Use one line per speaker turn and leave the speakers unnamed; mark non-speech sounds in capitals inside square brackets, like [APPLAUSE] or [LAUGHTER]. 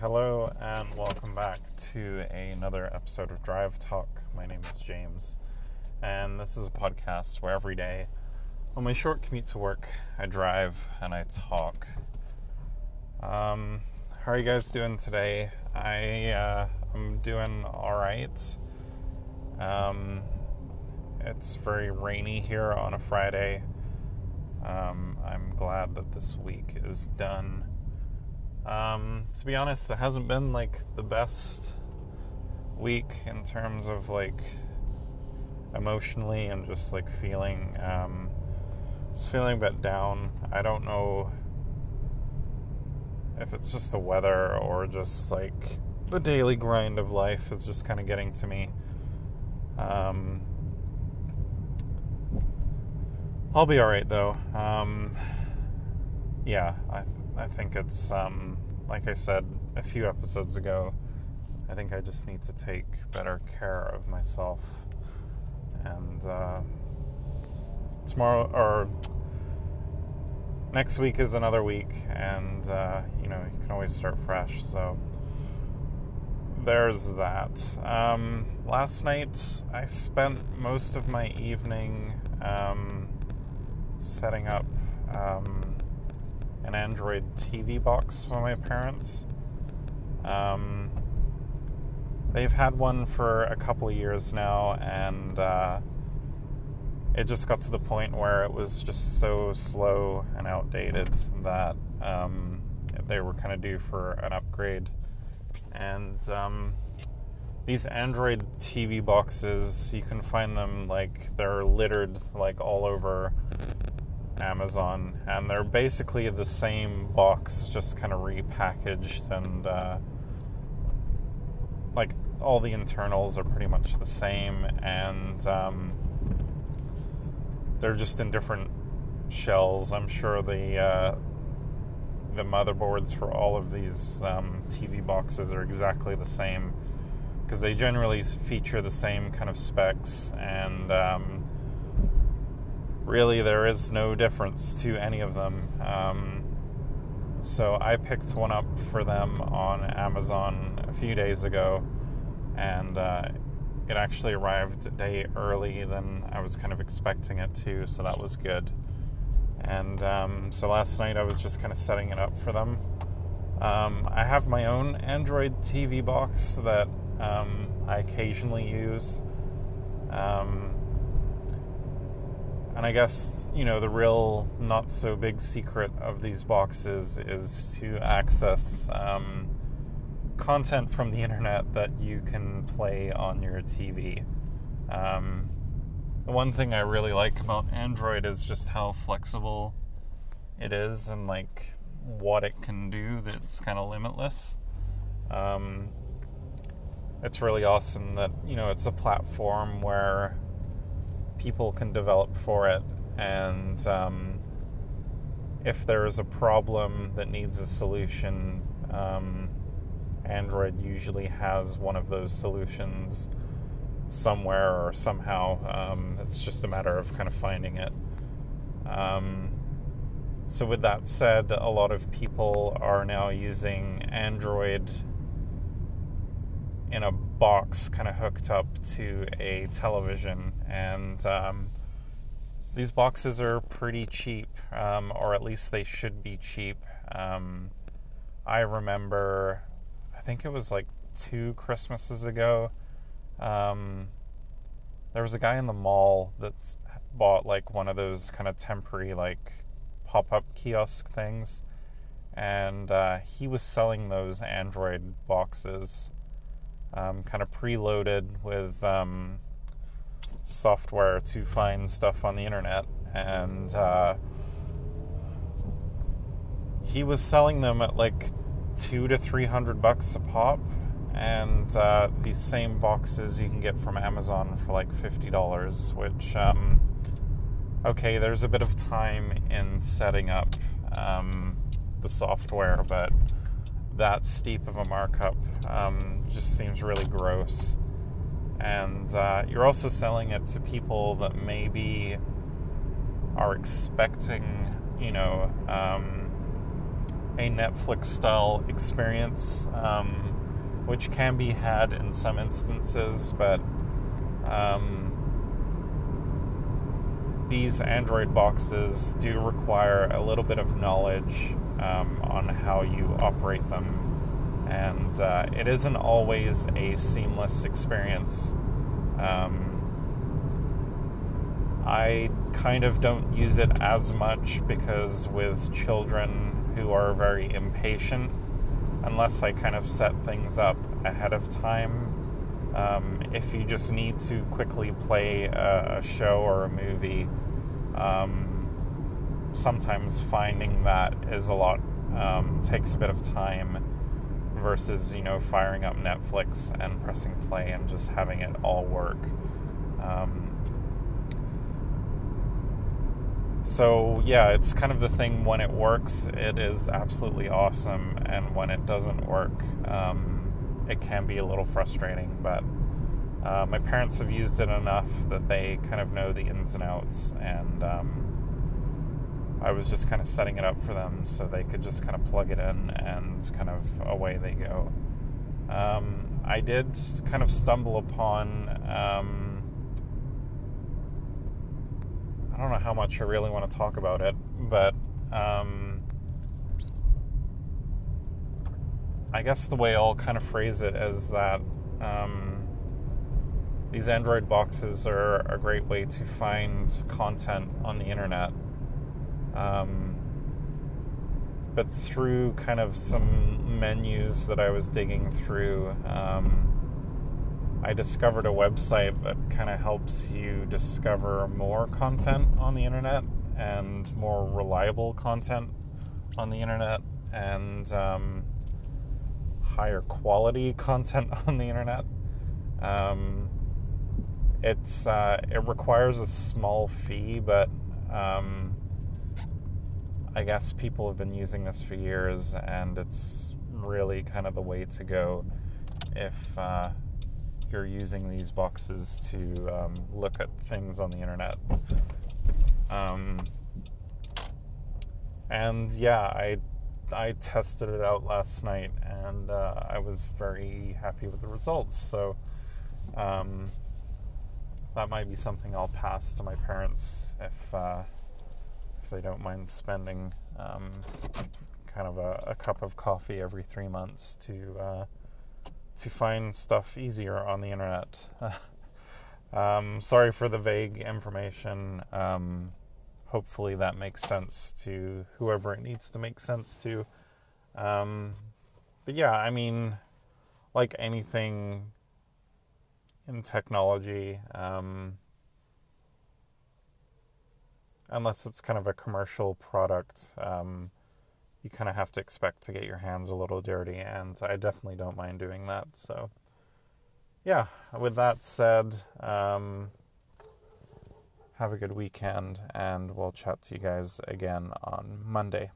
Hello and welcome back to another episode of Drive Talk. My name is James, and this is a podcast where every day on my short commute to work, I drive and I talk. Um, how are you guys doing today? I uh, I'm doing all right. Um, it's very rainy here on a Friday. Um, I'm glad that this week is done. Um, to be honest, it hasn't been like the best week in terms of like emotionally and just like feeling um, just feeling a bit down. I don't know if it's just the weather or just like the daily grind of life is just kind of getting to me. Um, I'll be all right though. Um, yeah, I I think it's um, like I said a few episodes ago. I think I just need to take better care of myself, and uh, tomorrow or next week is another week, and uh, you know you can always start fresh. So there's that. Um, last night I spent most of my evening um, setting up um, an Android TV box for my parents. Um, they've had one for a couple of years now, and uh, it just got to the point where it was just so slow and outdated that um, they were kind of due for an upgrade. And um, these Android TV boxes, you can find them like they're littered like all over Amazon, and they're basically the same box, just kind of repackaged, and uh, like all the internals are pretty much the same, and um, they're just in different shells. I'm sure the uh, the motherboards for all of these um, TV boxes are exactly the same because they generally feature the same kind of specs and um, really there is no difference to any of them. Um, so I picked one up for them on Amazon a few days ago, and uh, it actually arrived a day early than I was kind of expecting it to, so that was good. And um, so last night I was just kind of setting it up for them. Um, I have my own Android TV box that um, I occasionally use. Um, and I guess, you know, the real not so big secret of these boxes is to access um, content from the internet that you can play on your TV. Um, the one thing I really like about Android is just how flexible it is and like what it can do that's kind of limitless. Um, it's really awesome that you know it's a platform where people can develop for it, and um, if there is a problem that needs a solution, um, Android usually has one of those solutions somewhere or somehow. Um, it's just a matter of kind of finding it. Um, so, with that said, a lot of people are now using Android in a box kind of hooked up to a television. And um, these boxes are pretty cheap, um, or at least they should be cheap. Um, I remember, I think it was like two Christmases ago. Um, there was a guy in the mall that bought like one of those kind of temporary like pop-up kiosk things and uh, he was selling those android boxes um, kind of preloaded with um, software to find stuff on the internet. And uh, he was selling them at like two to three hundred bucks a pop. And uh, these same boxes you can get from Amazon for like fifty dollars, which um, okay, there's a bit of time in setting up um, the software, but that steep of a markup um, just seems really gross. And uh, you're also selling it to people that maybe are expecting, you know, um, a Netflix style experience, um, which can be had in some instances, but um, these Android boxes do require a little bit of knowledge um, on how you operate them, and uh, it isn't always a seamless experience. Um, I kind of don't use it as much because with children who are very impatient, unless I kind of set things up ahead of time, um, if you just need to quickly play a, a show or a movie, um, sometimes finding that is a lot, um, takes a bit of time versus, you know, firing up Netflix and pressing play and just having it all work. Um, so yeah, it's kind of the thing when it works, it is absolutely awesome, and when it doesn't work, um, it can be a little frustrating. But uh, my parents have used it enough that they kind of know the ins and outs, and um, I was just kind of setting it up for them so they could just kind of plug it in and kind of away they go. Um, I did kind of stumble upon um, I don't know how much I really want to talk about it, but um, I guess the way I'll kind of phrase it is that um, these Android boxes are a great way to find content on the internet. Um, but through kind of some menus that I was digging through, um, I discovered a website that kind of helps you discover more content on the internet and more reliable content on the internet and um, higher quality [LAUGHS] content on the internet. Um, it's uh, it requires a small fee, but um, I guess people have been using this for years, and it's really kind of the way to go if. Uh, you're using these boxes to um, look at things on the internet. Um, and yeah, I I tested it out last night, and uh, I was very happy with the results. So um, that might be something I'll pass to my parents if uh, they don't mind spending um, kind of a, a, cup of coffee every three months to. Uh, to find stuff easier on the internet. [LAUGHS] um, sorry for the vague information. Um, hopefully, that makes sense to whoever it needs to make sense to. Um, but yeah, I mean, like anything in technology, um, unless it's kind of a commercial product, um, you kind of have to expect to get your hands a little dirty, and I definitely don't mind doing that. So, yeah, with that said, um, have a good weekend, and we'll chat to you guys again on Monday.